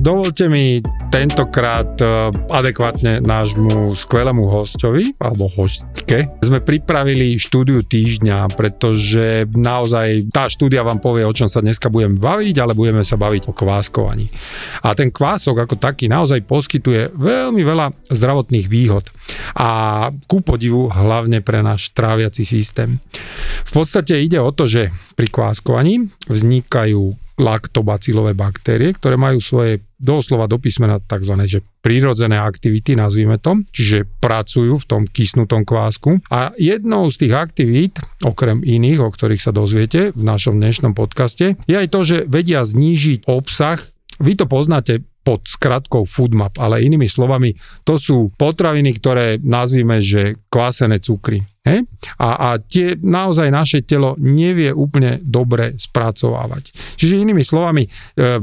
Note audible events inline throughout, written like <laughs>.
dovolte mi tentokrát e, adekvátne nášmu skvelému hostovi, alebo hostke, sme pripravili štúdiu týždňa, pretože naozaj tá štúdia vám povie, o čom sa dneska budeme baviť, ale budeme sa baviť o kváskovaní. A ten kvások ako taký naozaj poskytuje veľmi veľa zdravotných výhod. A ku podivu hlavne pre náš tráviaci systém. V podstate ide o to, že pri kváskovaní vznikajú laktobacilové baktérie, ktoré majú svoje doslova do písmena tzv. Že prírodzené aktivity, nazvime to, čiže pracujú v tom kysnutom kvásku. A jednou z tých aktivít, okrem iných, o ktorých sa dozviete v našom dnešnom podcaste, je aj to, že vedia znížiť obsah vy to poznáte pod skratkou foodmap, ale inými slovami, to sú potraviny, ktoré nazvime, že kvásené cukry. He? A, a tie naozaj naše telo nevie úplne dobre spracovávať. Čiže inými slovami, e,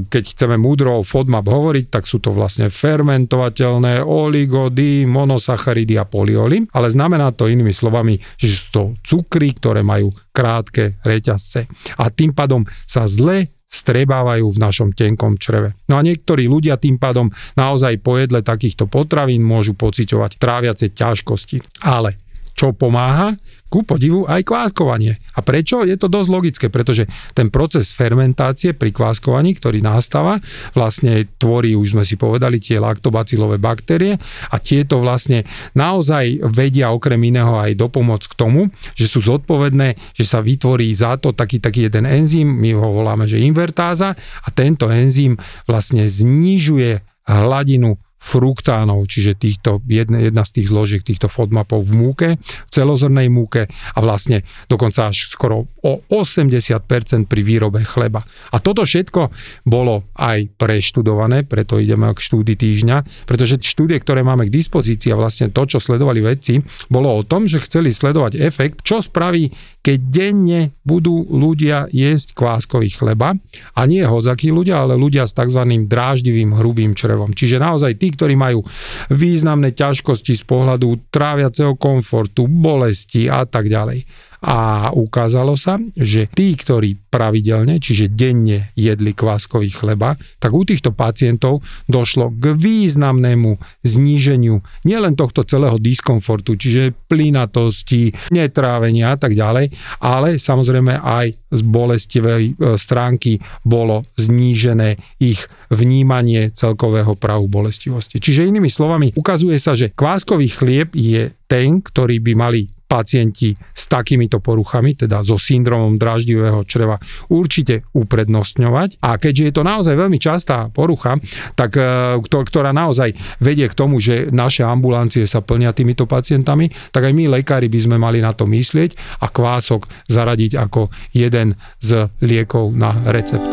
keď chceme múdro o FODMAP hovoriť, tak sú to vlastne fermentovateľné oligody, monosacharidy a polioly, ale znamená to inými slovami, že sú to cukry, ktoré majú krátke reťazce. A tým pádom sa zle strebávajú v našom tenkom čreve. No a niektorí ľudia tým pádom naozaj po jedle takýchto potravín môžu pociťovať tráviace ťažkosti. Ale čo pomáha? Ku podivu aj kváskovanie. A prečo? Je to dosť logické, pretože ten proces fermentácie pri kváskovaní, ktorý nastáva, vlastne tvorí, už sme si povedali, tie laktobacilové baktérie a tieto vlastne naozaj vedia okrem iného aj dopomôcť k tomu, že sú zodpovedné, že sa vytvorí za to taký, taký jeden enzym, my ho voláme, že invertáza a tento enzym vlastne znižuje hladinu fruktánov, čiže týchto, jedna, jedna z tých zložiek týchto FODMAPov v múke, v celozrnej múke a vlastne dokonca až skoro o 80% pri výrobe chleba. A toto všetko bolo aj preštudované, preto ideme k štúdii týždňa, pretože štúdie, ktoré máme k dispozícii a vlastne to, čo sledovali vedci, bolo o tom, že chceli sledovať efekt, čo spraví, keď denne budú ľudia jesť kváskový chleba a nie hodzakí ľudia, ale ľudia s tzv. dráždivým hrubým črevom. Čiže naozaj tí, ktorí majú významné ťažkosti z pohľadu tráviaceho komfortu, bolesti a tak ďalej. A ukázalo sa, že tí, ktorí pravidelne, čiže denne jedli kváskový chleba, tak u týchto pacientov došlo k významnému zníženiu nielen tohto celého diskomfortu, čiže plynatosti, netrávenia a tak ďalej, ale samozrejme aj z bolestivej e, stránky bolo znížené ich vnímanie celkového pravu bolestivosti. Čiže inými slovami, ukazuje sa, že kváskový chlieb je ten, ktorý by mali pacienti s takýmito poruchami, teda so syndromom draždivého čreva, určite uprednostňovať. A keďže je to naozaj veľmi častá porucha, tak, e, ktorá naozaj vedie k tomu, že naše ambulancie sa plnia týmito pacientami, tak aj my lekári by sme mali na to myslieť a kvások zaradiť ako jeden z liekov na recept.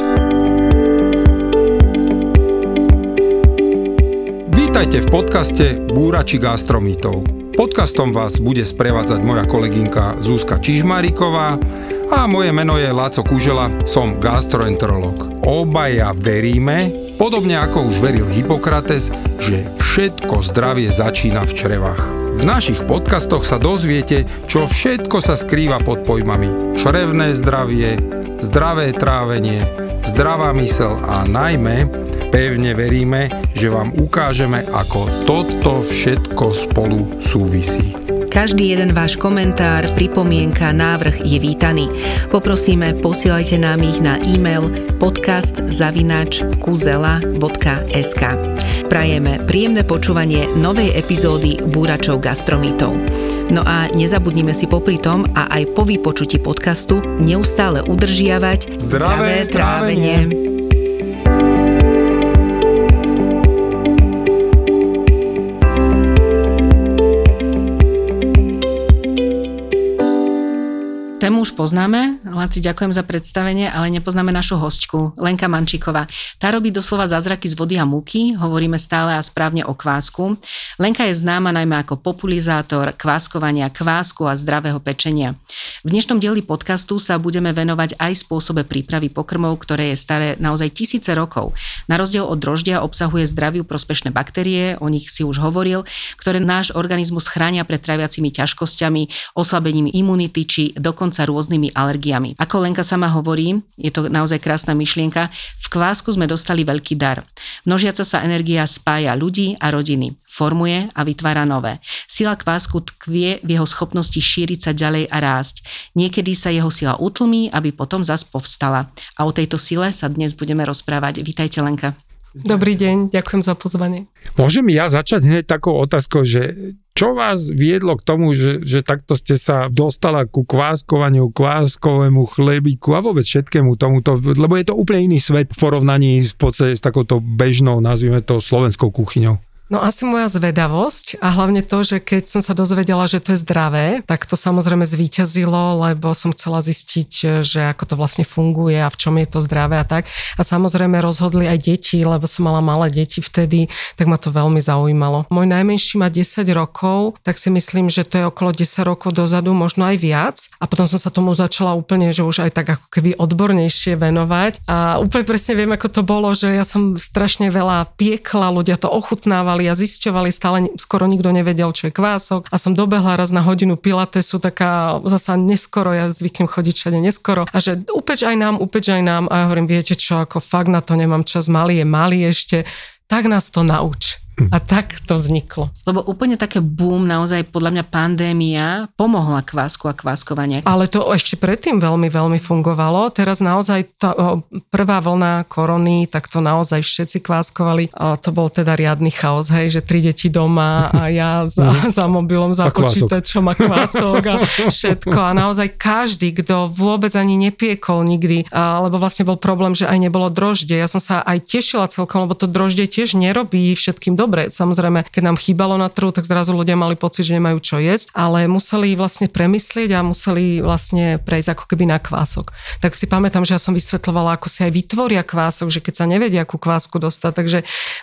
Vítajte v podcaste Búrači gastromítov. Podcastom vás bude sprevádzať moja kolegynka Zuzka Čižmáriková a moje meno je Láco Kužela, som gastroenterolog. Obaja veríme, podobne ako už veril Hippokrates, že všetko zdravie začína v črevách. V našich podcastoch sa dozviete, čo všetko sa skrýva pod pojmami črevné zdravie, zdravé trávenie, zdravá mysel a najmä Pevne veríme, že vám ukážeme, ako toto všetko spolu súvisí. Každý jeden váš komentár, pripomienka, návrh je vítaný. Poprosíme, posielajte nám ich na e-mail podcast.kuzela.sk Prajeme príjemné počúvanie novej epizódy Búračov gastromítov. No a nezabudnime si popri tom a aj po vypočutí podcastu neustále udržiavať zdravé, zdravé trávenie. trávenie. até už poznáme. Laci, ďakujem za predstavenie, ale nepoznáme našu hostku, Lenka Mančíková. Tá robí doslova zázraky z vody a múky, hovoríme stále a správne o kvásku. Lenka je známa najmä ako populizátor kváskovania, kvásku a zdravého pečenia. V dnešnom dieli podcastu sa budeme venovať aj spôsobe prípravy pokrmov, ktoré je staré naozaj tisíce rokov. Na rozdiel od droždia obsahuje zdraviu prospešné baktérie, o nich si už hovoril, ktoré náš organizmus chránia pred traviacimi ťažkosťami, oslabením imunity či dokonca rôznymi alergiami. Ako Lenka sama hovorí, je to naozaj krásna myšlienka, v kvásku sme dostali veľký dar. Množiaca sa energia spája ľudí a rodiny, formuje a vytvára nové. Sila kvásku tkvie v jeho schopnosti šíriť sa ďalej a rásť. Niekedy sa jeho sila utlmí, aby potom zas povstala. A o tejto sile sa dnes budeme rozprávať. Vítajte Lenka. Dobrý deň, ďakujem za pozvanie. Môžem ja začať hneď takou otázkou, že čo vás viedlo k tomu, že, že takto ste sa dostala ku kváskovaniu, kváskovému chlebiku a vôbec všetkému tomuto, lebo je to úplne iný svet v porovnaní v podstate s takouto bežnou, nazvime to, slovenskou kuchyňou. No asi moja zvedavosť a hlavne to, že keď som sa dozvedela, že to je zdravé, tak to samozrejme zvíťazilo, lebo som chcela zistiť, že ako to vlastne funguje a v čom je to zdravé a tak. A samozrejme rozhodli aj deti, lebo som mala malé deti vtedy, tak ma to veľmi zaujímalo. Môj najmenší má 10 rokov, tak si myslím, že to je okolo 10 rokov dozadu, možno aj viac. A potom som sa tomu začala úplne, že už aj tak ako keby odbornejšie venovať. A úplne presne viem, ako to bolo, že ja som strašne veľa piekla, ľudia to ochutnávali zisťovali a zisťovali, stále skoro nikto nevedel, čo je kvások. A som dobehla raz na hodinu pilatesu, taká zasa neskoro, ja zvyknem chodiť všade neskoro. A že upeč aj nám, upeč aj nám. A ja hovorím, viete čo, ako fakt na to nemám čas, malý je malý ešte, tak nás to nauč. A tak to vzniklo. Lebo úplne také boom, naozaj podľa mňa pandémia pomohla kvásku a kváskovanie. Ale to ešte predtým veľmi, veľmi fungovalo. Teraz naozaj tá prvá vlna korony, tak to naozaj všetci kváskovali. A to bol teda riadny chaos, hej, že tri deti doma a ja za, mhm. za mobilom, za a počítačom a kvások a <laughs> všetko. A naozaj každý, kto vôbec ani nepiekol nikdy, lebo vlastne bol problém, že aj nebolo droždie. Ja som sa aj tešila celkom, lebo to droždie tiež nerobí všetkým dobre. Samozrejme, keď nám chýbalo na trhu, tak zrazu ľudia mali pocit, že nemajú čo jesť, ale museli vlastne premyslieť a museli vlastne prejsť ako keby na kvások. Tak si pamätám, že ja som vysvetľovala, ako si aj vytvoria kvások, že keď sa nevedia, akú kvásku dostať. Takže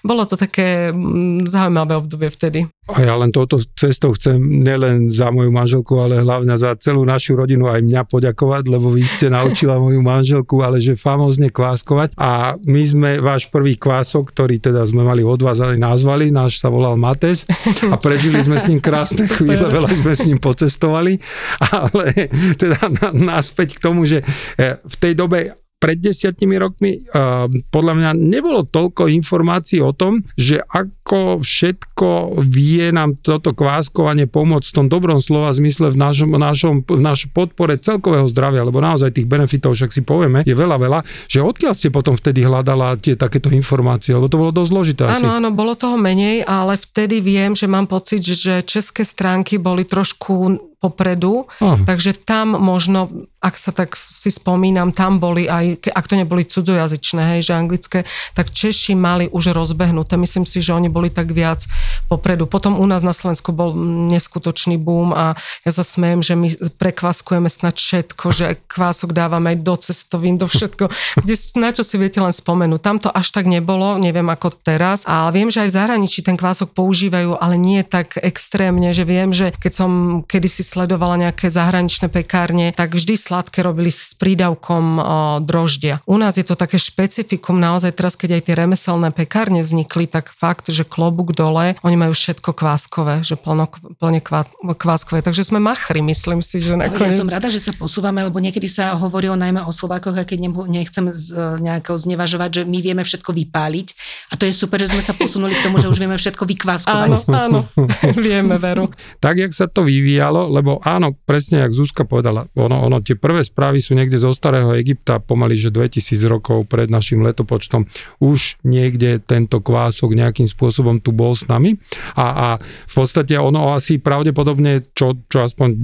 bolo to také mm, zaujímavé obdobie vtedy. A ja len touto cestou chcem nielen za moju manželku, ale hlavne za celú našu rodinu aj mňa poďakovať, lebo vy ste naučila moju manželku, ale že famózne kváskovať. A my sme váš prvý kvások, ktorý teda sme mali od vás ale nazvali, náš sa volal Mates a prežili sme s ním krásne <laughs> chvíle, veľa sme s ním pocestovali, <laughs> ale teda naspäť k tomu, že eh, v tej dobe pred desiatimi rokmi uh, podľa mňa nebolo toľko informácií o tom, že ako všetko vie nám toto kváskovanie pomôcť v tom dobrom slova zmysle v našom, našom, v našom podpore celkového zdravia, lebo naozaj tých benefitov, však si povieme, je veľa, veľa, že odkiaľ ste potom vtedy hľadala tie takéto informácie, lebo to bolo dosť zložité. Áno, áno, bolo toho menej, ale vtedy viem, že mám pocit, že české stránky boli trošku popredu, oh. takže tam možno, ak sa tak si spomínam, tam boli aj, ak to neboli cudzojazyčné, hej, že anglické, tak Češi mali už rozbehnuté. Myslím si, že oni boli tak viac popredu. Potom u nás na Slovensku bol neskutočný boom a ja sa smejem, že my prekvaskujeme snad všetko, že kvások dávame aj do cestovín, do všetko, kde, na čo si viete len spomenúť. Tam to až tak nebolo, neviem ako teraz, ale viem, že aj v zahraničí ten kvások používajú, ale nie tak extrémne, že viem, že keď som kedysi sledovala nejaké zahraničné pekárne, tak vždy sladké robili s prídavkom droždia. U nás je to také špecifikum, naozaj teraz, keď aj tie remeselné pekárne vznikli, tak fakt, že klobúk dole, oni majú všetko kváskové, že plno, plne kvá, kváskové. Takže sme machri, myslím si, že nakoniec. Ja som rada, že sa posúvame, lebo niekedy sa hovorí o najmä o Slovákoch, a keď nechcem z, nejako znevažovať, že my vieme všetko vypáliť. A to je super, že sme sa posunuli k tomu, že už vieme všetko vykváskovať. Áno, áno, <laughs> vieme, veru. Tak, jak sa to vyvíjalo, lebo áno, presne, jak Zuzka povedala, ono, ono, tie prvé správy sú niekde zo starého Egypta, pomaly, že 2000 rokov pred našim letopočtom. Už niekde tento kvások nejakým spôsobom tu bol s nami a, a v podstate ono asi pravdepodobne, čo, čo aspoň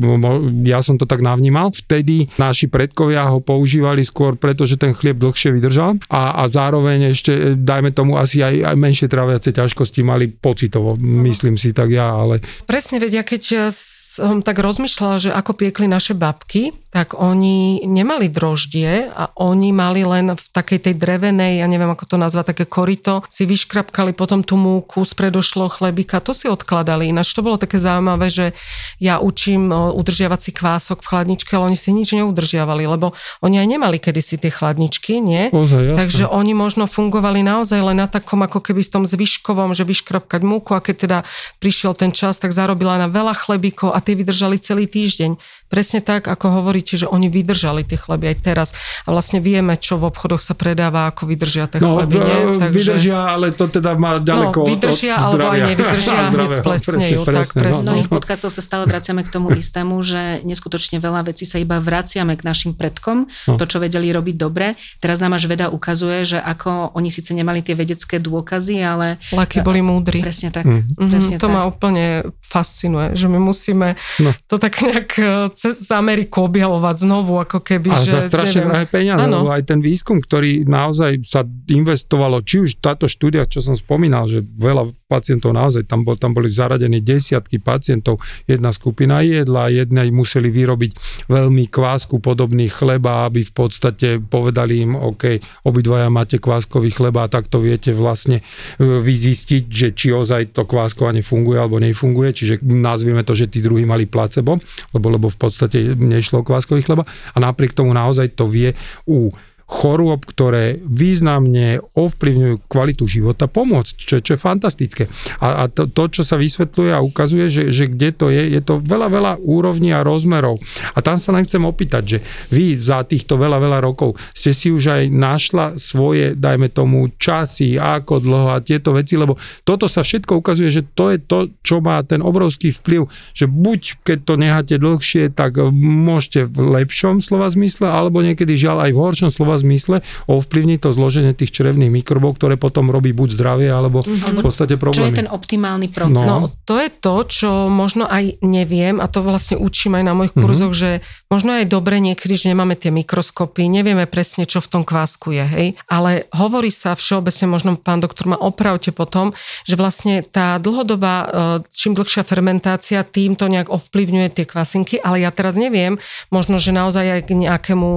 ja som to tak navnímal, vtedy naši predkovia ho používali skôr preto, že ten chlieb dlhšie vydržal a, a zároveň ešte, dajme tomu, asi aj, aj menšie traviace ťažkosti mali pocitovo, myslím si tak ja, ale... Presne vedia, keď som tak rozmýšľala, že ako piekli naše babky, tak oni nemali droždie a oni mali len v takej tej drevenej, ja neviem ako to nazvať, také korito, si vyškrapkali potom tú múku z predošlého chlebika, to si odkladali. Ináč to bolo také zaujímavé, že ja učím udržiavať si kvások v chladničke, ale oni si nič neudržiavali, lebo oni aj nemali kedysi tie chladničky, nie? Ozaj, Takže oni možno fungovali naozaj len na takom ako keby s tom zvyškovom, že vyškrapkať múku a keď teda prišiel ten čas, tak zarobila na veľa chlebíkov a tie vydržali celý týždeň. Presne tak, ako hovorí hovoríte, že oni vydržali tie chleby aj teraz a vlastne vieme, čo v obchodoch sa predáva, ako vydržia tie no, chleby. Nie? Takže... Vydržia, ale to teda má ďaleko no, vydržia, od, od alebo aj nevydržia, <laughs> hneď splesnejú. Presne, tak, presne. No, no. podcastov sa stále vraciame k tomu istému, že neskutočne veľa vecí sa iba vraciame k našim predkom, no. to, čo vedeli robiť dobre. Teraz nám až veda ukazuje, že ako oni síce nemali tie vedecké dôkazy, ale... Laky boli múdri. Presne tak. Mm. Presne to tak. ma úplne fascinuje, že my musíme no. to tak nejak eh, cez Ameriku objavovať znovu, ako keby, a že... za strašne drahé peniaze, ano. lebo aj ten výskum, ktorý naozaj sa investovalo, či už táto štúdia, čo som spomínal, že veľa pacientov naozaj, tam, bol, tam boli zaradení desiatky pacientov, jedna skupina jedla, jednej museli vyrobiť veľmi kvásku podobný chleba, aby v podstate povedali im, OK, obidvaja máte kváskový chleba a takto viete vlastne e, vyzistiť, že či ozaj to kváskovanie funguje alebo nefunguje, čiže nazvieme to, že tí druhí mali placebo, lebo, lebo v podstate nešlo kváskový chleba. A napriek tomu naozaj to vie u chorôb, ktoré významne ovplyvňujú kvalitu života, pomôcť, čo, čo je fantastické. A, a to, to, čo sa vysvetľuje a ukazuje, že, že kde to je, je to veľa, veľa úrovní a rozmerov. A tam sa len chcem opýtať, že vy za týchto veľa, veľa rokov ste si už aj našla svoje, dajme tomu, časy, ako dlho a tieto veci, lebo toto sa všetko ukazuje, že to je to, čo má ten obrovský vplyv, že buď keď to necháte dlhšie, tak môžete v lepšom slova zmysle, alebo niekedy žiaľ aj v horšom slova zmysle ovplyvní to zloženie tých črevných mikrobov, ktoré potom robí buď zdravie, alebo mm-hmm. v podstate problémy. Čo je ten optimálny proces? No. no, to je to, čo možno aj neviem, a to vlastne učím aj na mojich kurzoch, mm-hmm. že možno aj dobre niekedy, že nemáme tie mikroskopy, nevieme presne, čo v tom kvásku je, hej. Ale hovorí sa všeobecne, možno pán doktor ma opravte potom, že vlastne tá dlhodobá, e, čím dlhšia fermentácia, tým to nejak ovplyvňuje tie kvasinky, ale ja teraz neviem, možno, že naozaj aj k nejakému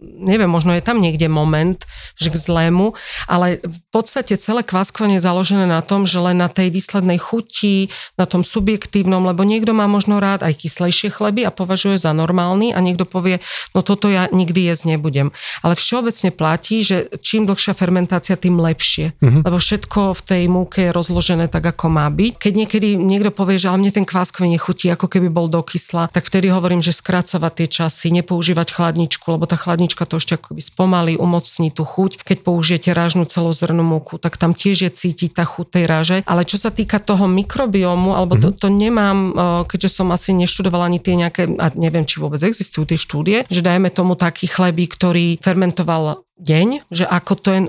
neviem, možno je tam niekde moment, že k zlému, ale v podstate celé kváskovanie je založené na tom, že len na tej výslednej chuti, na tom subjektívnom, lebo niekto má možno rád aj kyslejšie chleby a považuje za normálny a niekto povie, no toto ja nikdy jesť nebudem. Ale všeobecne platí, že čím dlhšia fermentácia, tým lepšie. Uh-huh. Lebo všetko v tej múke je rozložené tak, ako má byť. Keď niekedy niekto povie, že ale mne ten kváskový nechutí, ako keby bol dokysla, tak vtedy hovorím, že skracovať tie časy, nepoužívať chladničku, lebo tá chladnička chladnička to ešte akoby spomalí, umocní tú chuť. Keď použijete rážnu celozrnú múku, tak tam tiež je cítiť tá chuť tej ráže. Ale čo sa týka toho mikrobiomu, alebo to, mhm. to nemám, keďže som asi neštudovala ani tie nejaké, a neviem, či vôbec existujú tie štúdie, že dajme tomu taký chlebík, ktorý fermentoval deň, že ako to je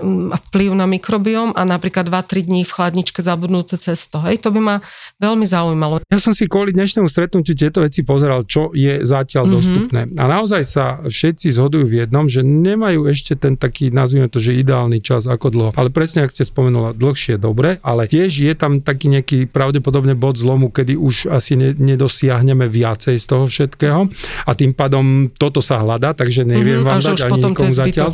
vplyv na mikrobióm a napríklad 2-3 dní v chladničke zabudnuté cesto. Hej, to by ma veľmi zaujímalo. Ja som si kvôli dnešnému stretnutiu tieto veci pozeral, čo je zatiaľ mm-hmm. dostupné. A naozaj sa všetci zhodujú v jednom, že nemajú ešte ten taký, nazvime to, že ideálny čas ako dlho. Ale presne, ak ste spomenula, dlhšie dobre, ale tiež je tam taký nejaký pravdepodobne bod zlomu, kedy už asi ne, nedosiahneme viacej z toho všetkého a tým pádom toto sa hľadá, takže neviem mm-hmm, vám dať ani nikomu zatiaľ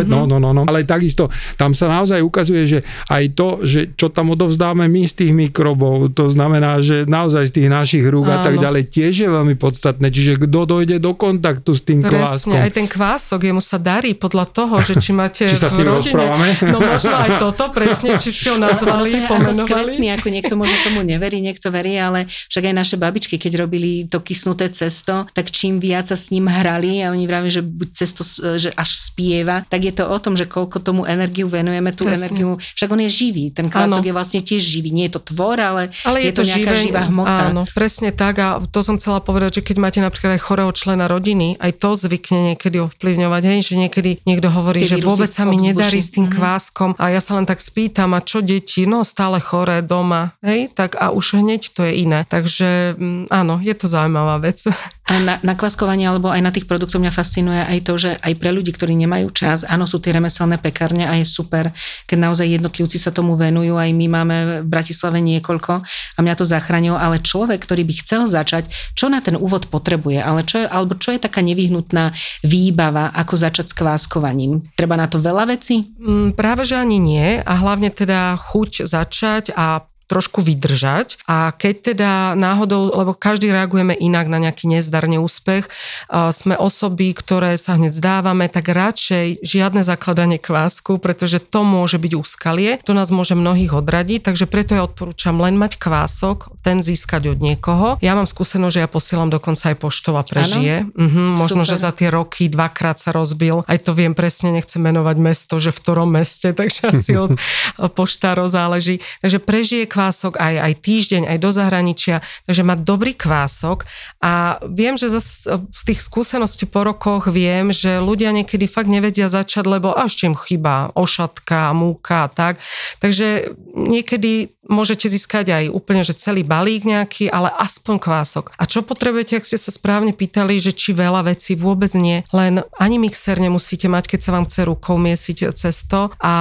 odpoveď mm-hmm. no, no, no, no. Ale takisto tam sa naozaj ukazuje, že aj to, že čo tam odovzdáme my z tých mikrobov, to znamená, že naozaj z tých našich rúk Áno. a tak ďalej tiež je veľmi podstatné. Čiže kto dojde do kontaktu s tým Presne, kváskom. aj ten kvások, jemu sa darí podľa toho, že či máte <laughs> či sa v rodine... No možno aj toto, presne, či ste ho nazvali, no, to je pomenovali. Ako s kvetmi, ako niekto možno tomu neverí, niekto verí, ale však aj naše babičky, keď robili to kysnuté cesto, tak čím viac sa s ním hrali a oni vravili, že buď cesto že až spieva, tak je to o tom, že koľko tomu energiu venujeme, tú Presne. energiu. Však on je živý, ten kvások je vlastne tiež živý. Nie je to tvor, ale, ale je, je to, to nejaká živé, živá hmota. Áno, presne tak a to som chcela povedať, že keď máte napríklad aj chorého člena rodiny, aj to zvykne niekedy ovplyvňovať, hej, že niekedy niekto hovorí, Tie že vôbec sa mi nedarí s tým mm-hmm. kváskom a ja sa len tak spýtam, a čo deti, no stále choré doma, hej, tak a už hneď to je iné. Takže mm, áno, je to zaujímavá vec. <laughs> Na, na kvaskovanie alebo aj na tých produktoch mňa fascinuje aj to, že aj pre ľudí, ktorí nemajú čas, áno, sú tie remeselné pekárne a je super, keď naozaj jednotlivci sa tomu venujú, aj my máme v Bratislave niekoľko a mňa to zachránilo, ale človek, ktorý by chcel začať, čo na ten úvod potrebuje, ale čo alebo čo je taká nevyhnutná výbava, ako začať s kváskovaním? Treba na to veľa vecí? Mm, práve, že ani nie a hlavne teda chuť začať a trošku vydržať a keď teda náhodou, lebo každý reagujeme inak na nejaký nezdar, neúspech, sme osoby, ktoré sa hneď zdávame, tak radšej žiadne zakladanie kvásku, pretože to môže byť úskalie, to nás môže mnohých odradiť, takže preto ja odporúčam len mať kvások, ten získať od niekoho. Ja mám skúsenosť, že ja posielam dokonca aj poštov a prežije. Mhm, možno, Super. že za tie roky dvakrát sa rozbil, aj to viem presne, nechcem menovať mesto, že v ktorom meste, <laughs> takže asi od <laughs> poštárov záleží. Takže prežije kvások kvások aj, aj týždeň, aj do zahraničia, takže mať dobrý kvások. A viem, že zas, z tých skúseností po rokoch viem, že ľudia niekedy fakt nevedia začať, lebo až im chýba ošatka, múka a tak. Takže niekedy môžete získať aj úplne, že celý balík nejaký, ale aspoň kvások. A čo potrebujete, ak ste sa správne pýtali, že či veľa vecí vôbec nie, len ani mixer nemusíte mať, keď sa vám chce rukou miesiť cesto a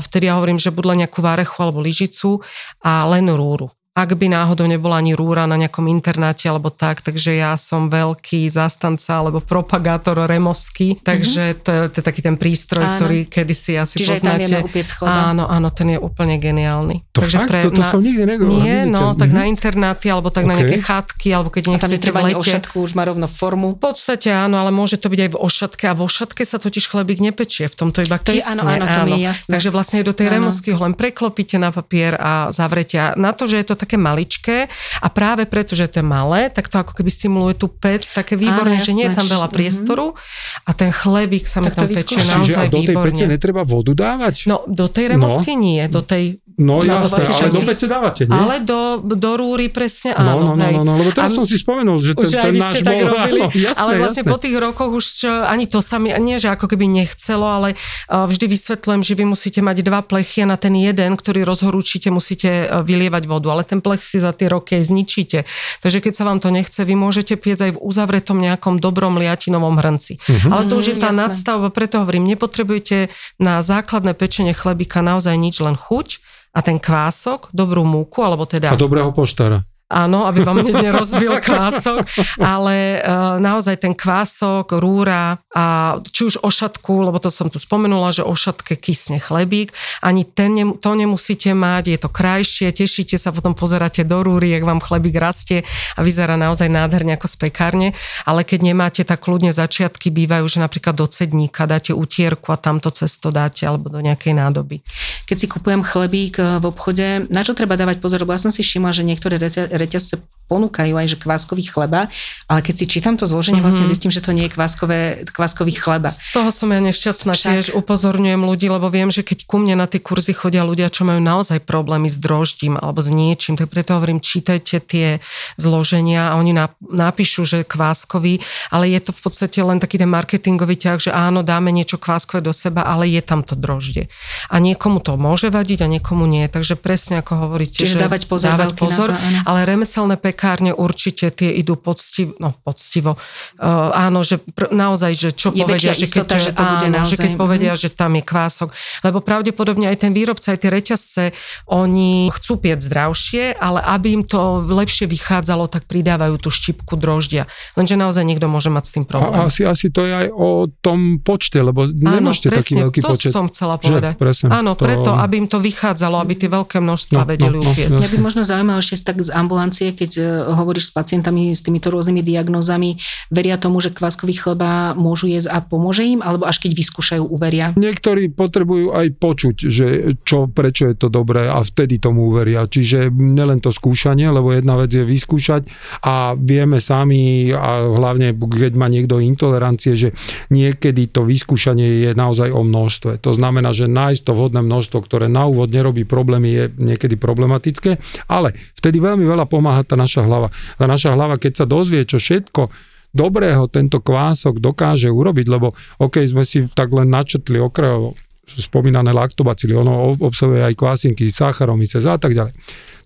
vtedy ja hovorím, že buď len nejakú várechu alebo lyžicu a len rúru ak by náhodou nebola ani rúra na nejakom internáte alebo tak, takže ja som veľký zástanca alebo propagátor remosky, takže mm-hmm. to, je, to je taký ten prístroj, áno. ktorý kedysi asi Čiže poznáte. Tam. Áno, áno, ten je úplne geniálny. To takže fakt? Pre, to, to na, som nikdy negovoril. Nie, vidíte? no, tak mm-hmm. na internáty alebo tak okay. na nejaké chatky, alebo keď nechcete v lete. ošatku, už má rovno formu. V podstate áno, ale môže to byť aj v ošatke a v ošatke sa totiž chlebík nepečie, v tomto iba kysne. To je, áno, áno, to áno. mi je jasné. Takže vlastne do tej remosky ho len preklopíte na papier a zavrete. Na to, že je to také maličké, a práve preto, že to je malé, tak to ako keby simuluje tú pec také výborne, Áno, že nie je tam veľa mhm. priestoru a ten chlebík sa mi tam pečie naozaj Čiže a do tej pece netreba vodu dávať? No, do tej remosky no. nie, do tej No, no jasné, vlastne ale do pece dávate, nie? Ale do, do rúry presne áno. No, no, no, no, no lebo teraz a, som si spomenul, že ten, ten náš bol... Robili, <laughs> áno, jasné, ale vlastne jasné. po tých rokoch už ani to sa mi, nie že ako keby nechcelo, ale vždy vysvetľujem, že vy musíte mať dva plechy a na ten jeden, ktorý rozhorúčite, musíte e, vylievať vodu, ale ten plech si za tie roky aj zničíte. Takže keď sa vám to nechce, vy môžete piec aj v uzavretom nejakom dobrom liatinovom hrnci. Uh-huh. Ale to už je tá mm, nadstavba, preto hovorím, nepotrebujete na základné pečenie chlebika naozaj nič, len chuť, a ten kvások, dobrú múku, alebo teda... A dobrého poštára. Áno, aby vám <laughs> nerozbil kvások, ale uh, naozaj ten kvások, rúra a či už ošatku, lebo to som tu spomenula, že ošatke kysne chlebík, ani ten, to nemusíte mať, je to krajšie, tešíte sa, potom pozeráte do rúry, jak vám chlebík rastie a vyzerá naozaj nádherne ako z pekárne, ale keď nemáte, tak kľudne začiatky bývajú, že napríklad do cedníka dáte utierku a tamto cesto dáte alebo do nejakej nádoby. Keď si kupujem chlebík eh, v obchode, na čo treba dávať pozor, lebo ja som si všimla, že niektoré reťazce ponúkajú aj že kváskový chleba, ale keď si čítam to zloženie, mm-hmm. vlastne mhm. zistím, že to nie je kváskové, kváskový chleba. Z toho som ja nešťastná Však... tiež, upozorňujem ľudí, lebo viem, že keď ku mne na tie kurzy chodia ľudia, čo majú naozaj problémy s droždím alebo s niečím, tak preto hovorím, čítajte tie zloženia a oni napíšu, že kváskový, ale je to v podstate len taký ten marketingový ťah, že áno, dáme niečo kváskové do seba, ale je tam to droždie. A niekomu to môže vadiť a niekomu nie. Takže presne ako hovoríte, Čiže že dávať pozor, dávať pozor to, ale remeselné pek lekárne určite tie idú poctivo, no poctivo, uh, áno, že pr- naozaj, že čo je povedia, že keď, istota, že to bude áno, naozaj. že keď povedia, Mhm. že tam je kvások, lebo pravdepodobne aj ten výrobca, aj tie reťazce, oni chcú piec zdravšie, ale aby im to lepšie vychádzalo, tak pridávajú tú štipku droždia. Lenže naozaj niekto môže mať s tým problém. A asi, asi to je aj o tom počte, lebo Áno, nemôžete taký presne, veľký to počet. som chcela Že, povedať. presne, Áno, to- preto, aby im to vychádzalo, aby tie veľké množstva No, vedeli no, no, upiecť. Mňa by možno zaujímalo ešte tak z ambulancie, keď e, hovoríš s pacientami s týmito rôznymi diagnózami, veria tomu, že kváskový chleba môžu jesť a pomôže im, alebo až keď vyskúšajú, uveria? Niektorí potrebujú aj počuť, že čo, prečo je to dobré a vtedy tomu uveria. Čiže nelen to skúšanie, lebo jedna vec je vyskúšať a vieme sami, a hlavne keď má niekto intolerancie, že niekedy to vyskúšanie je naozaj o množstve. To znamená, že nájsť to vhodné množstvo, ktoré na úvod nerobí problémy, je niekedy problematické, ale vtedy veľmi veľa pomáha tá naša hlava. Tá naša hlava, keď sa dozvie, čo všetko dobrého tento kvások dokáže urobiť, lebo OK, sme si tak len načetli okrajovo, spomínané laktobacily, ono obsahuje aj kvásinky, sacharomice a tak ďalej.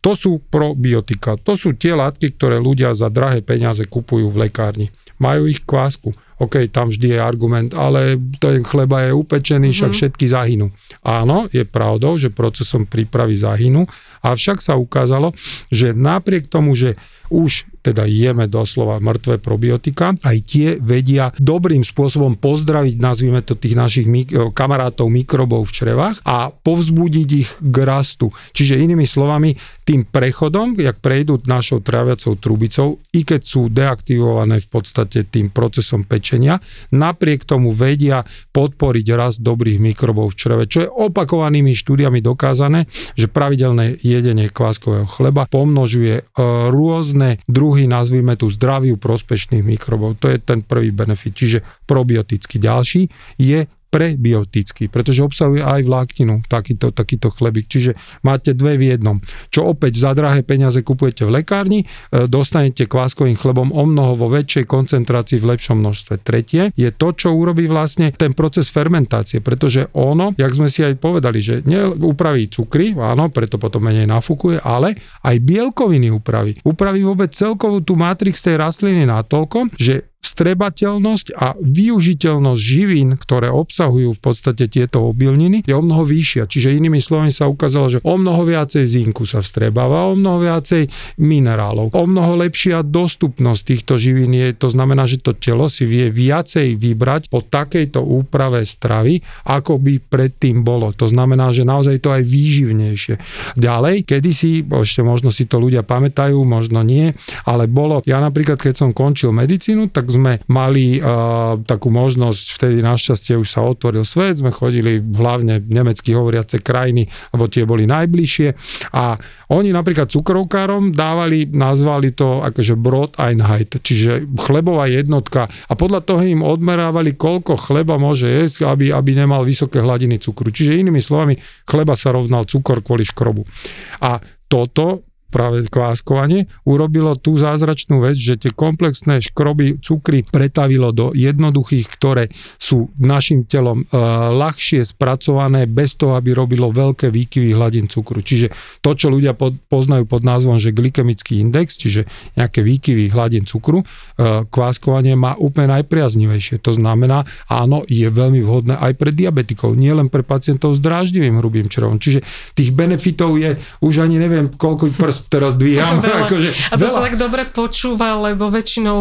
To sú probiotika. To sú tie látky, ktoré ľudia za drahé peniaze kupujú v lekárni. Majú ich kvásku. OK, tam vždy je argument, ale ten chleba je upečený, však všetky zahynú. Áno, je pravdou, že procesom prípravy zahynú, avšak sa ukázalo, že napriek tomu, že už teda jeme doslova mŕtve probiotika, aj tie vedia dobrým spôsobom pozdraviť, nazvime to tých našich mik- kamarátov mikrobov v črevách a povzbudiť ich k rastu. Čiže inými slovami, tým prechodom, jak prejdú našou tráviacou trubicou, i keď sú deaktivované v podstate tým procesom pečenia, napriek tomu vedia podporiť rast dobrých mikrobov v čreve, čo je opakovanými štúdiami dokázané, že pravidelné jedenie kváskového chleba pomnožuje e, rôzne druhy, nazvime tu zdraviu prospešných mikrobov. To je ten prvý benefit. Čiže probiotický ďalší je prebiotický, pretože obsahuje aj vlákninu, takýto, takýto chlebík. Čiže máte dve v jednom. Čo opäť za drahé peniaze kupujete v lekárni, e, dostanete kváskovým chlebom o mnoho vo väčšej koncentrácii v lepšom množstve. Tretie je to, čo urobí vlastne ten proces fermentácie, pretože ono, jak sme si aj povedali, že upraví cukry, áno, preto potom menej nafúkuje, ale aj bielkoviny upraví. Upraví vôbec celkovú tú matrix tej rastliny natoľko, že vstrebateľnosť a využiteľnosť živín, ktoré obsahujú v podstate tieto obilniny, je o mnoho vyššia. Čiže inými slovami sa ukázalo, že o mnoho viacej zinku sa vstrebáva, o mnoho viacej minerálov, o mnoho lepšia dostupnosť týchto živín je, to znamená, že to telo si vie viacej vybrať po takejto úprave stravy, ako by predtým bolo. To znamená, že naozaj to aj výživnejšie. Ďalej, kedysi, ešte možno si to ľudia pamätajú, možno nie, ale bolo, ja napríklad, keď som končil medicínu, tak sme mali uh, takú možnosť, vtedy našťastie už sa otvoril svet, sme chodili hlavne nemecky hovoriace krajiny, lebo tie boli najbližšie a oni napríklad cukrovkárom dávali, nazvali to akože Brot-Einheit, čiže chlebová jednotka a podľa toho im odmerávali, koľko chleba môže jesť, aby, aby nemal vysoké hladiny cukru. Čiže inými slovami, chleba sa rovnal cukor kvôli škrobu. A toto práve kváskovanie, urobilo tú zázračnú vec, že tie komplexné škroby, cukry pretavilo do jednoduchých, ktoré sú našim telom e, ľahšie spracované bez toho, aby robilo veľké výkyvy hladín cukru. Čiže to, čo ľudia poznajú pod názvom, že glykemický index, čiže nejaké výkyvy hladín cukru, e, kváskovanie má úplne najpriaznivejšie. To znamená, áno, je veľmi vhodné aj pre diabetikov, nielen pre pacientov s dráždivým hrubým črevom. Čiže tých benefitov je už ani neviem, koľko prst teraz dvíham. Veľa. <laughs> Akože, a to veľa. sa tak dobre počúva, lebo väčšinou,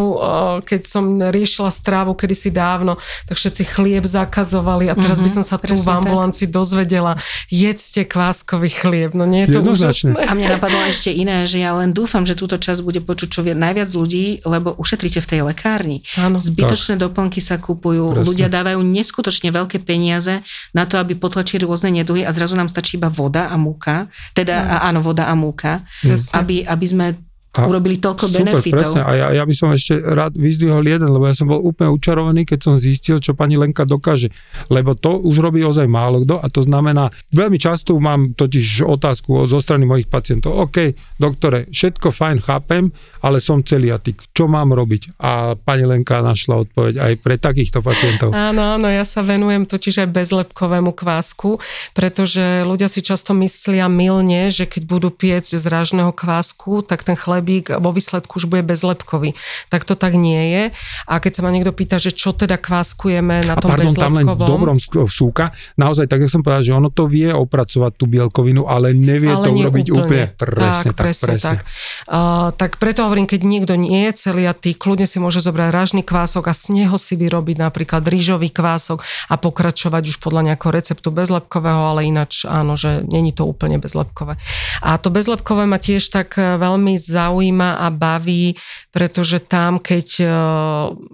keď som riešila strávu kedysi dávno, tak všetci chlieb zakazovali a teraz by som sa tu v presne tak. dozvedela, jedzte kváskový chlieb. No nie je to úžasné? A mňa <laughs> napadlo ešte iné, že ja len dúfam, že túto časť bude počuť čo vie najviac ľudí, lebo ušetríte v tej lekárni. Áno. Zbytočné doplnky sa kupujú, Presne. ľudia dávajú neskutočne veľké peniaze na to, aby potlačili rôzne neduhy a zrazu nám stačí iba voda a múka, teda a áno, voda a múka, Presne. aby, aby sme A urobili toľko Super, benefitov. presne. A ja, ja by som ešte rád vyzdvihol jeden, lebo ja som bol úplne učarovaný, keď som zistil, čo pani Lenka dokáže. Lebo to už robí ozaj málo kto a to znamená, veľmi často mám totiž otázku zo strany mojich pacientov. OK, doktore, všetko fajn, chápem, ale som celiatik. Čo mám robiť? A pani Lenka našla odpoveď aj pre takýchto pacientov. Áno, áno, ja sa venujem totiž aj bezlepkovému kvásku, pretože ľudia si často myslia milne, že keď budú piecť z ražného kvásku, tak ten chleb chlebík vo výsledku už bude bezlepkový. Tak to tak nie je. A keď sa ma niekto pýta, že čo teda kváskujeme na A tom pardon, tam len v bezlepkovom, dobrom vsúka. Naozaj, tak ja som povedal, že ono to vie opracovať tú bielkovinu, ale nevie ale to urobiť úplne. Presne, tak, presne, tak. Uh, tak preto hovorím, keď niekto nie je celiatý, kľudne si môže zobrať ražný kvások a z neho si vyrobiť napríklad rýžový kvások a pokračovať už podľa nejakého receptu bezlepkového, ale ináč áno, že není to úplne bezlepkové. A to bezlepkové ma tiež tak eh, veľmi zaujíma a baví, pretože tam, keď eh,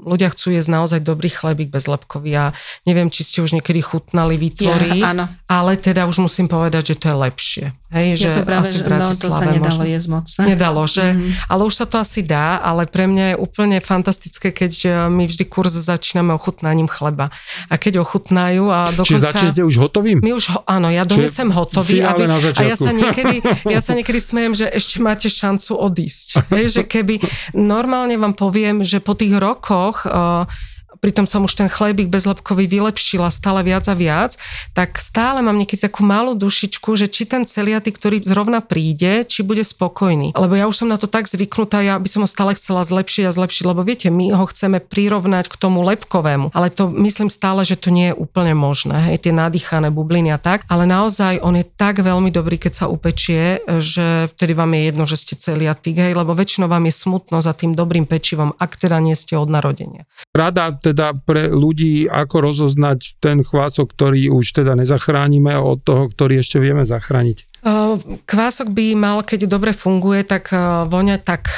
ľudia chcú jesť naozaj dobrý chlebík bezlepkový, ja neviem, či ste už niekedy chutnali výtvory, Ja, áno. ale teda už musím povedať, že to je lepšie. Hej, Ja že som práve, asi že no, to sa nedalo možno. jesť moc. Nedalo, že? Mhm. Mm-hmm. Ale už sa to asi dá, ale pre mňa je úplne fantastické, keď e, my vždy kurz začíname ochutnaním chleba. A keď ochutnajú a Čiže dokonca... začnete už hotovým? My už, ho, áno, ja donesem hotový, aby, a ja sa, niekedy, ja sa niekedy smejem, že ešte máte šancu odísť. Hej, že keby, normálne vám poviem, že po tých rokoch, uh, pritom som už ten chlebík bezlepkový vylepšila stále viac a viac, tak stále mám niekedy takú malú dušičku, že či ten celiaty, ktorý zrovna príde, či bude spokojný. Lebo ja už som na to tak zvyknutá, ja by som ho stále chcela zlepšiť a zlepšiť, lebo viete, my ho chceme prirovnať k tomu lepkovému, ale to myslím stále, že to nie je úplne možné, hej, tie nadýchané bubliny a tak, ale naozaj on je tak veľmi dobrý, keď sa upečie, že vtedy vám je jedno, že ste celiatik, hej, lebo väčšinou vám je smutno za tým dobrým pečivom, ak teda nie ste od narodenia. Rada teda pre ľudí, ako rozoznať ten chvások, ktorý už teda nezachránime od toho, ktorý ešte vieme zachrániť. Kvások by mal, keď dobre funguje, tak voňať tak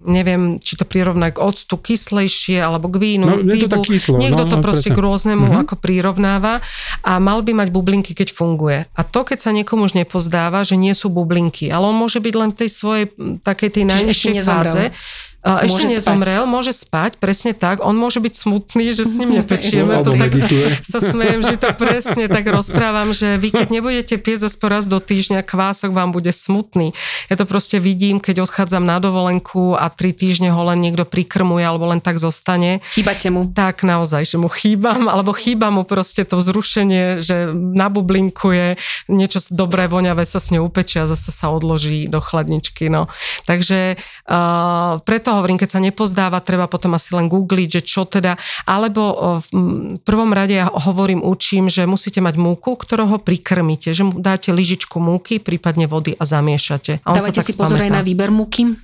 neviem, či to prirovnať k octu kyslejšie, alebo k vínu, No, je to pivu. tak kyslo, Niekto no, to no, proste presne. k rôznemu Mhm. ako prirovnáva a mal by mať bublinky, keď funguje. A to, keď sa niekomu už nepozdáva, že nie sú bublinky, ale on môže byť len v tej svojej takej tej najnižšej fáze. Ešte Môže spať. nezomrel, môže spať, presne tak. On môže byť smutný, že s ním <laughs> nepečieme. Alebo to tak medituje. sa smejem, že to <laughs> presne tak rozprávam, že vy keď nebudete piesť zase raz do týždňa, kvások vám bude smutný. Ja to proste vidím, keď odchádzam na dovolenku a tri týždne ho len niekto prikrmuje alebo len tak zostane. Chýbate mu. Tak naozaj, že mu chýbam, alebo chýba mu proste to vzrušenie, že nabublinkuje, niečo dobré, voňavé sa s ňou upečia a zase sa odloží do chladničky. No. Takže uh, preto hovorím, keď sa nepozdáva, treba potom asi len googliť, že čo teda, alebo v prvom rade ja hovorím, učím, že musíte mať múku, ktorou ho prikrmíte, že mu dáte lyžičku múky, prípadne vody a zamiešate. A on tak si pozor aj na výber múky.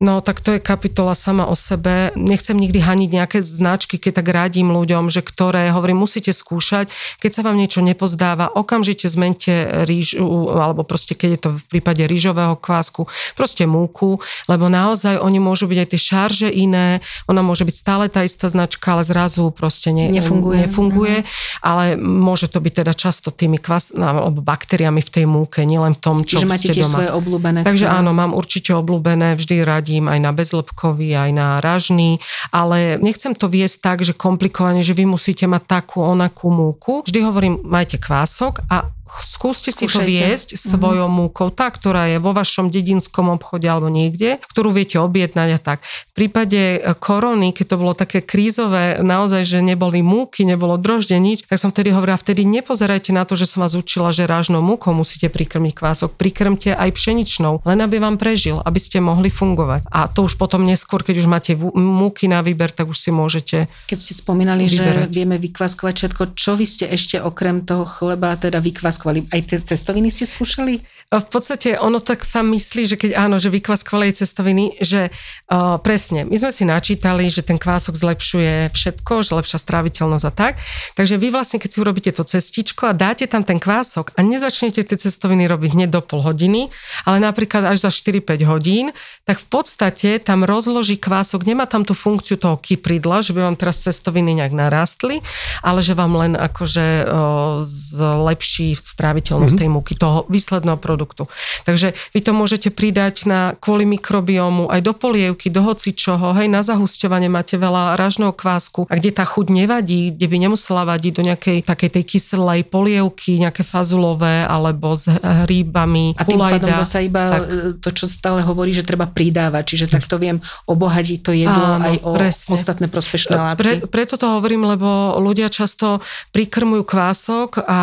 No tak to je kapitola sama o sebe. Nechcem nikdy haniť nejaké značky, keď tak radím ľuďom, že ktoré, hovorím, musíte skúšať. Keď sa vám niečo nepozdáva, okamžite zmente rýžu, alebo proste keď je to v prípade rýžového kvásku, proste múku, lebo naozaj oni môžu byť aj tie šarže iné, ona môže byť stále tá istá značka, ale zrazu proste ne, Nefunguje. nefunguje ale môže to byť teda často tými kvas, alebo baktériami v tej múke, nielen v tom, čo Čiže máte tiež doma. svoje obľúbené. Takže ktoré- áno, mám určite obľúbené, vždy radím aj na bezlepkový, aj na ražný, ale nechcem to viesť tak, že komplikovane, že vy musíte mať takú onakú múku. Vždy hovorím, majte kvások a skúste si to viesť svojou múkou, tá, ktorá je vo vašom dedinskom obchode alebo niekde, ktorú viete objednať a tak. V prípade e, korony, keď to bolo také krízové, naozaj, že neboli múky, nebolo drožde, nič, tak som vtedy hovorila, vtedy nepozerajte na to, že som vás učila, že rážnou múkou musíte prikrmiť kvások. Prikrmte aj pšeničnou, len aby vám prežil, aby ste mohli fungovať. A to už potom neskôr, keď už máte múky na výber, tak už si môžete Keď ste spomínali, že Vyberať. vieme vykvaskovať všetko, čo vy ste ešte okrem toho chleba teda vykvaskovali? Aj tie cestoviny ste skúšali? V podstate ono tak sa myslí, že keď áno, že vykvaskvali cestoviny, že uh, presne, my sme si načítali, že ten kvások zlepšuje všetko, že lepšia stráviteľnosť a tak. Takže vy vlastne, keď si urobíte to cestičko a dáte tam ten kvások a nezačnete tie cestoviny robiť hneď do pol hodiny, ale napríklad až za 4-5 hodín, tak v podstate tam rozloží kvások, nemá tam tú funkciu toho kypridla, že by vám teraz cestoviny nejak narastli, ale že vám len akože uh, zlepší stráviteľnosť tej múky, toho výsledného produktu. Takže vy to môžete pridať na kvôli mikrobiomu aj do polievky, do hocičoho, hej, na zahusťovanie máte veľa ražného kvásku a kde tá chuť nevadí, kde by nemusela vadiť do nejakej takej tej kyselej polievky, nejaké fazulové alebo s hríbami, A tým pádom zasa iba Tak. e, to, čo stále hovorí, že treba pridávať. Čiže takto viem obohatiť to jedlo Áno, aj o presne. ostatné prospešné látky. Pre, preto to hovorím, lebo ľudia často prikrmujú kvások a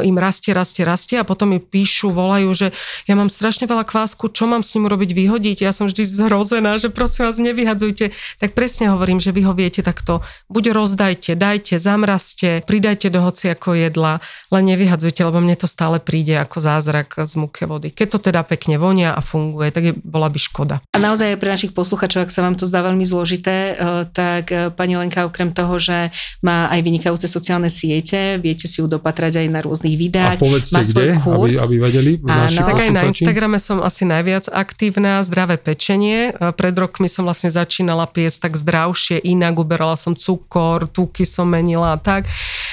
uh, im rastie, rastie, rastie a potom mi píšu, volajú, že ja mám strašne veľa kvásku, čo mám s ním robiť, vyhodiť? Ja som vždy zhrozená, že prosím vás, nevyhadzujte. Tak presne hovorím, že vy ho viete takto, buď rozdajte, dajte, zamrazte, pridajte do ako jedla, len nevyhadzujte, lebo mne to stále príde ako zázrak z múke vody. Keď to teda pekne vonia a funguje, tak je, bola by škoda. A naozaj pre našich posluchačov, ak sa vám to zdá veľmi zložité, eh, tak eh, pani Lenka okrem toho, že má aj vynikajúce sociálne siete, viete si ju dopatrať aj na rôznych videách. A povedzte má svoj kde, kurz. Aby, aby vedeli. Áno. Tak aj na Instagrame som asi najviac aktívna, zdravé pečenie. E, pred rokmi som vlastne začínala piec tak zdravšie, inak uberala som cukor, tuky som menila a tak.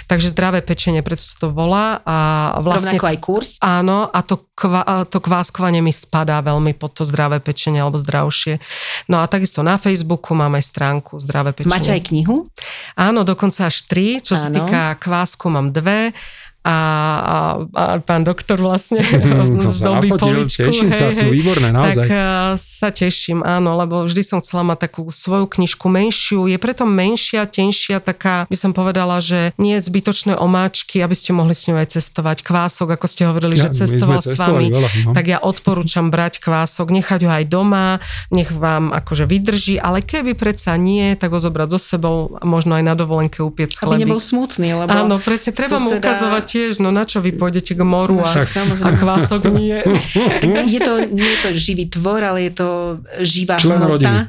Takže zdravé pečenie, preto sa to volá. A vlastne, Rovnako aj kurz? Áno, a to, kva, to kváskovanie mi spadá veľmi pod to zdravé pečenie alebo zdravšie. No a takisto na Facebooku mám aj stránku zdravé pečenie. Máte aj knihu? Áno, dokonca až tri. Čo áno. sa týka kvásku, mám dve a, a, a pán doktor vlastne <laughs> zdobí poličku. Teším hej, sa, hej, sú výborné, naozaj. Tak uh, sa teším, áno, lebo vždy som chcela mať takú svoju knižku menšiu. Je preto menšia, tenšia, taká, by som povedala, že nie je zbytočné omáčky, aby ste mohli s ňou aj cestovať. Kvások, ako ste hovorili, ja, že cestoval s vami, veľa, no. tak ja odporúčam brať kvások, nechať ho aj doma, nech vám akože vydrží, ale keby predsa nie, tak ho zobrať so sebou možno aj na dovolenke upiec chleby. Aby nebol smutný, lebo Áno, presne, treba mu ukazovať tiež, no na čo vy pôjdete k moru a, a kvások nie. <laughs> je to, nie je to živý tvor, ale je to živá Člen hmota.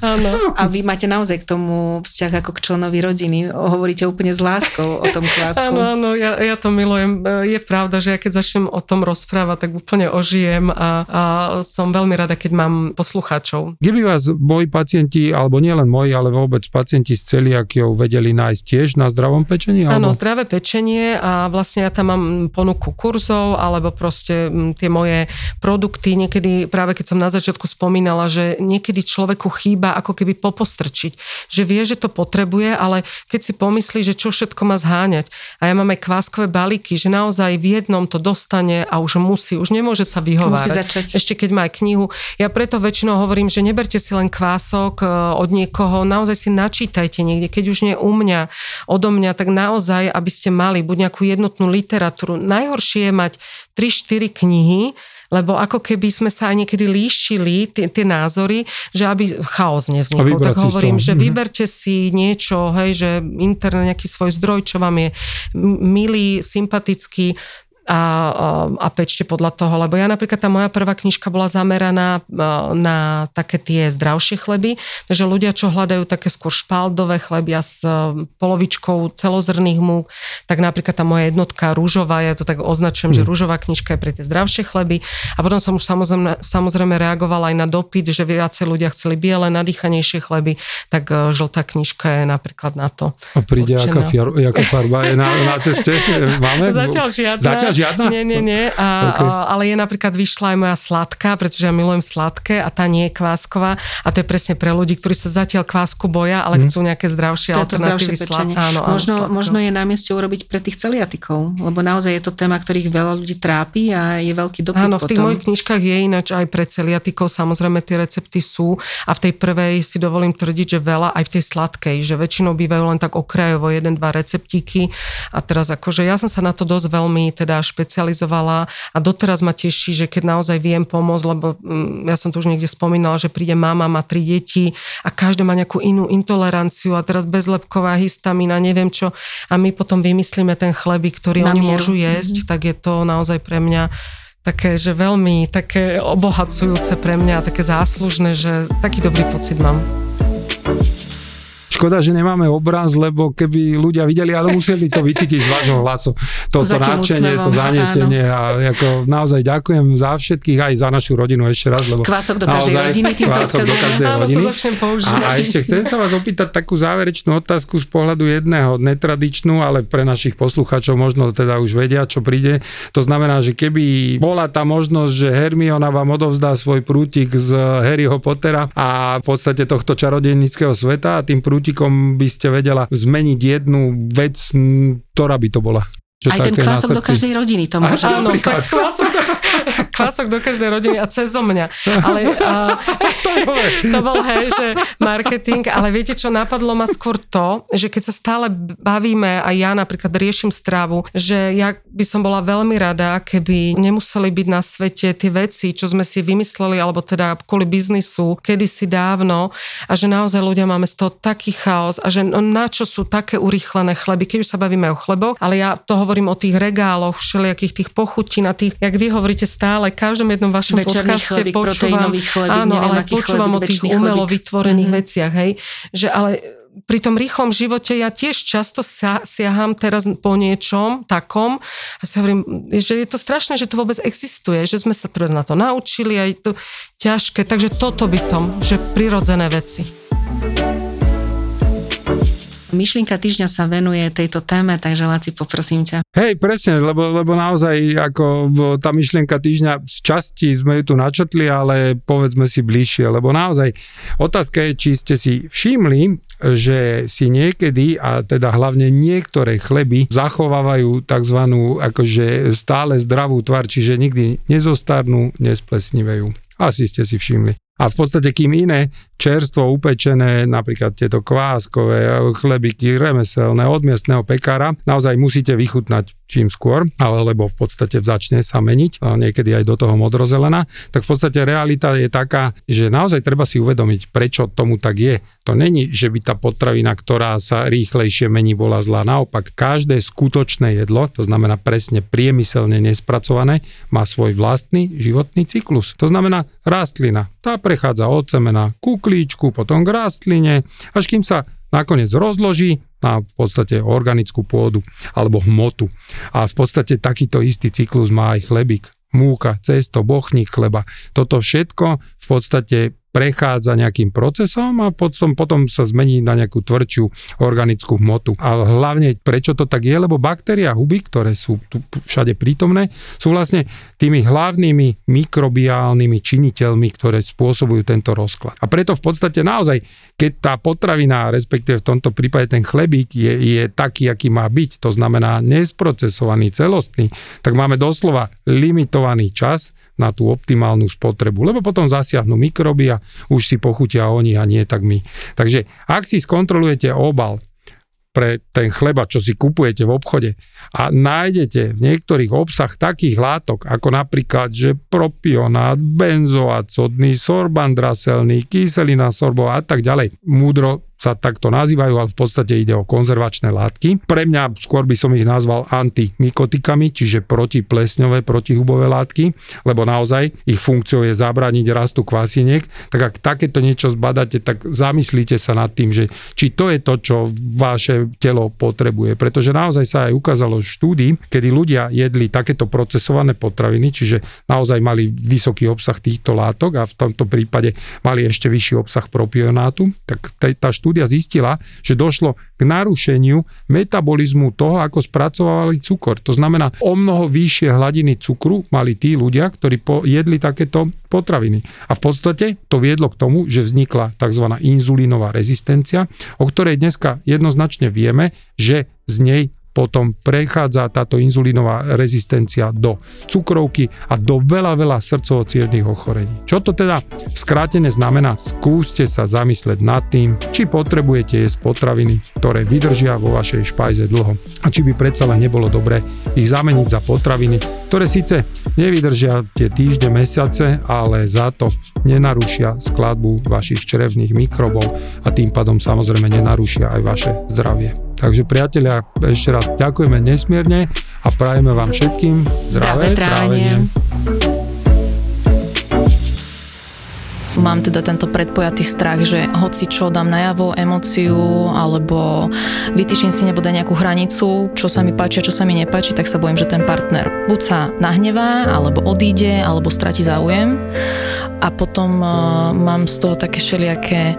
A vy máte naozaj k tomu vzťah ako k členovi rodiny. Hovoríte úplne s láskou o tom kvásku. Áno, áno, ja, ja to milujem. Je pravda, že ja keď začnem o tom rozprávať, tak úplne ožijem a, a som veľmi rada, keď mám poslucháčov. Kde by vás moji pacienti, alebo nielen moji, ale vôbec pacienti z celiakiou vedeli nájsť tiež na zdravom pečení? Áno, zdravé pečenie a vlastne ja tam mám ponuku kurzov alebo proste tie moje produkty. Niekedy, práve keď som na začiatku spomínala, že niekedy človeku chýba ako keby popostrčiť. Že vie, že to potrebuje, ale keď si pomyslí, že čo všetko má zháňať. A ja mám aj kváskové balíky, že naozaj v jednom to dostane a už musí, už nemôže sa vyhovárať. Ešte keď má aj knihu. Ja preto väčšinou hovorím, že neberte si len kvások e, od niekoho, naozaj si načítajte niekde, keď už nie u mňa, odo mňa, tak naozaj, aby ste mali buď nejakú jednotnú literatúru, literatúru. Najhoršie je mať 3-4 knihy, lebo ako keby sme sa aj niekedy líšili tie, tie názory, že aby chaos nevznikol. Tak hovorím, že mhm. vyberte si niečo, hej, že internet, nejaký svoj zdroj, čo vám je milý, sympatický, a, a pečte podľa toho, lebo ja napríklad tá moja prvá knižka bola zameraná na také tie zdravšie chleby, takže ľudia, čo hľadajú také skôr špaldové chleby a s polovičkou celozrných múk, tak napríklad tá moja jednotka rúžová, ja to tak označujem, mm. že rúžová knižka je pre tie zdravšie chleby a potom som už samozrejme, samozrejme reagovala aj na dopyt, že viacej ľudia chceli biele, nadýchanejšie chleby, tak e, žltá knižka je napríklad na to. A príde, aká, fiar, aká farba je na, na ceste? <laughs> Máme? Zatiaľ žiadna. Zatiaľ žiadna? Nie, nie, nie. A, okay. a, ale je napríklad vyšla aj moja sladká, pretože ja milujem sladké a tá nie je kvásková. A to je presne pre ľudí, ktorí sa zatiaľ kvásku boja, ale mm. chcú nejaké zdravšie to alternatívy sladké. Áno, možno, áno, možno je na mieste urobiť pre tých celiatikov, lebo naozaj je to téma, ktorých veľa ľudí trápi a je veľký dopyt Áno, v tých potom. mojich knižkách je ináč aj pre celiatikov, samozrejme tie recepty sú a v tej prvej si dovolím tvrdiť, že veľa aj v tej sladkej, že väčšinou bývajú len tak okrajovo jeden, dva receptíky a teraz akože ja som sa na to dosť veľmi teda špecializovala a doteraz ma teší, že keď naozaj viem pomôcť, lebo mm, ja som to už niekde spomínala, že príde mama, má tri deti a každá má nejakú inú intoleranciu a teraz bezlepková histamína, neviem čo a my potom vymyslíme ten chlebík, ktorý Na oni mieru. môžu jesť, mm-hmm. tak je to naozaj pre mňa také, že veľmi také obohacujúce pre mňa, také záslužné, že taký dobrý pocit mám. Škoda, že nemáme obraz, lebo keby ľudia videli, ale museli to vycítiť z vášho hlasu. To, to nadšenie, to zanietenie a ako naozaj ďakujem za všetkých, aj za našu rodinu ešte raz. Lebo kvások do každej naozaj, rodiny, kvások do každej Áno, rodiny. to začnem používať. A, a ešte chcem sa vás opýtať takú záverečnú otázku z pohľadu jedného, netradičnú, ale pre našich poslucháčov možno teda už vedia, čo príde. To znamená, že keby bola tá možnosť, že Hermiona vám odovzdá svoj prútik z Harryho Pottera a v podstate tohto čarodejnického sveta a tým prútikom by ste vedela zmeniť jednu vec, ktorá by to bola? Čo Aj ten kvások do každej rodiny to môže. Áno, Napríklad. tak kvások do, <laughs> kvások do každej rodiny a cez mňa. Ale a, <laughs> to bol, hej, že marketing, ale viete čo, napadlo ma skôr to, že keď sa stále bavíme a ja napríklad riešim stravu, že ja by som bola veľmi rada, keby nemuseli byť na svete tie veci, čo sme si vymysleli, alebo teda kvôli biznisu, kedysi dávno a že naozaj ľudia máme z toho taký chaos a že no, na čo sú také urýchlené chleby, keď už sa bavíme o chleboch, ale ja to hovorím o tých regáloch, všelijakých tých pochutín a tých, jak vy hovoríte stále, každom jednom vašom Večerný podcaste chlebík, počúvam, chlebík, áno, neviem, ale počúvam chlebík, o tých umelo chlebík. vytvorených Mhm. veciach, hej, že ale pri tom rýchlom živote ja tiež často sa, siaham teraz po niečom takom a si hovorím, že je to strašné, že to vôbec existuje, že sme sa teraz na to naučili a je to ťažké, takže toto by som, že prirodzené veci. Myšlienka týždňa sa venuje tejto téme, takže Laci, poprosím ťa. Hej, presne, lebo, lebo naozaj ako tá myšlienka týždňa z časti sme ju tu načetli, ale povedzme si bližšie, lebo naozaj otázka je, či ste si všimli, že si niekedy, a teda hlavne niektoré chleby, zachovávajú tzv. akože stále zdravú tvar, čiže nikdy nezostarnú, nesplesnivejú. Asi ste si všimli. A v podstate kým iné čerstvo upečené, napríklad tieto kváskové chlebiky remeselné od miestneho pekára, naozaj musíte vychutnať čím skôr, ale lebo v podstate začne sa meniť, a niekedy aj do toho modrozelena, tak v podstate realita je taká, že naozaj treba si uvedomiť, prečo tomu tak je. To není, že by tá potravina, ktorá sa rýchlejšie mení, bola zlá. Naopak, každé skutočné jedlo, to znamená presne priemyselne nespracované, má svoj vlastný životný cyklus. To znamená rastlina. Tá prechádza od semena ku klíčku, potom k rastline, až kým sa nakoniec rozloží na v podstate organickú pôdu alebo hmotu. A v podstate takýto istý cyklus má aj chlebík. Múka, cesto, bochník chleba. Toto všetko podstate prechádza nejakým procesom a potom, potom sa zmení na nejakú tvrdšiu organickú hmotu. A hlavne prečo to tak je, lebo baktéria huby, ktoré sú tu všade prítomné, sú vlastne tými hlavnými mikrobiálnymi činiteľmi, ktoré spôsobujú tento rozklad. A preto v podstate naozaj, keď tá potravina, respektíve v tomto prípade ten chlebík je, je taký, aký má byť, to znamená nesprocesovaný, celostný, tak máme doslova limitovaný čas, na tú optimálnu spotrebu, lebo potom zasiahnu mikroby a už si pochutia oni a nie tak my. Takže ak si skontrolujete obal pre ten chleba, čo si kupujete v obchode a nájdete v niektorých obsah takých látok, ako napríklad, že propionát, benzoát, sodný, sorbandraselný, kyselina sorbová a tak ďalej, múdro sa takto nazývajú, ale v podstate ide o konzervačné látky. Pre mňa skôr by som ich nazval antimikotikami, čiže protiplesňové, protihubové látky, lebo naozaj ich funkciou je zabrániť rastu kvasiniek. Tak ak takéto niečo zbadáte, tak zamyslíte sa nad tým, že či to je to, čo vaše telo potrebuje. Pretože naozaj sa aj ukázalo v štúdii, kedy ľudia jedli takéto procesované potraviny, čiže naozaj mali vysoký obsah týchto látok a v tomto prípade mali ešte vyšší obsah propionátu, tak tá štúdia zistila, že došlo k narušeniu metabolizmu toho, ako spracovávali cukor. To znamená, o mnoho vyššie hladiny cukru mali tí ľudia, ktorí jedli takéto potraviny. A v podstate to viedlo k tomu, že vznikla tzv. inzulínová rezistencia, o ktorej dneska jednoznačne vieme, že z nej potom prechádza táto inzulínová rezistencia do cukrovky a do veľa, veľa srdcovo ochorení. Čo to teda skrátene znamená? Skúste sa zamysleť nad tým, či potrebujete jesť potraviny, ktoré vydržia vo vašej špajze dlho. A či by predsa len nebolo dobré ich zameniť za potraviny, ktoré síce nevydržia tie týždne, mesiace, ale za to nenarušia skladbu vašich črevných mikrobov a tým pádom samozrejme nenarušia aj vaše zdravie. Takže priatelia, ešte raz ďakujeme nesmierne a prajeme vám všetkým zdravé, Zdravé trávenie. trávenie. Mám teda tento predpojatý strach, že hoci čo dám najavo, emóciu alebo vytýčim si nebude nejakú hranicu, čo sa mi páči a čo sa mi nepáči, tak sa bojím, že ten partner buď sa nahnevá, alebo odíde, alebo stratí záujem a potom uh, mám z toho také všelijaké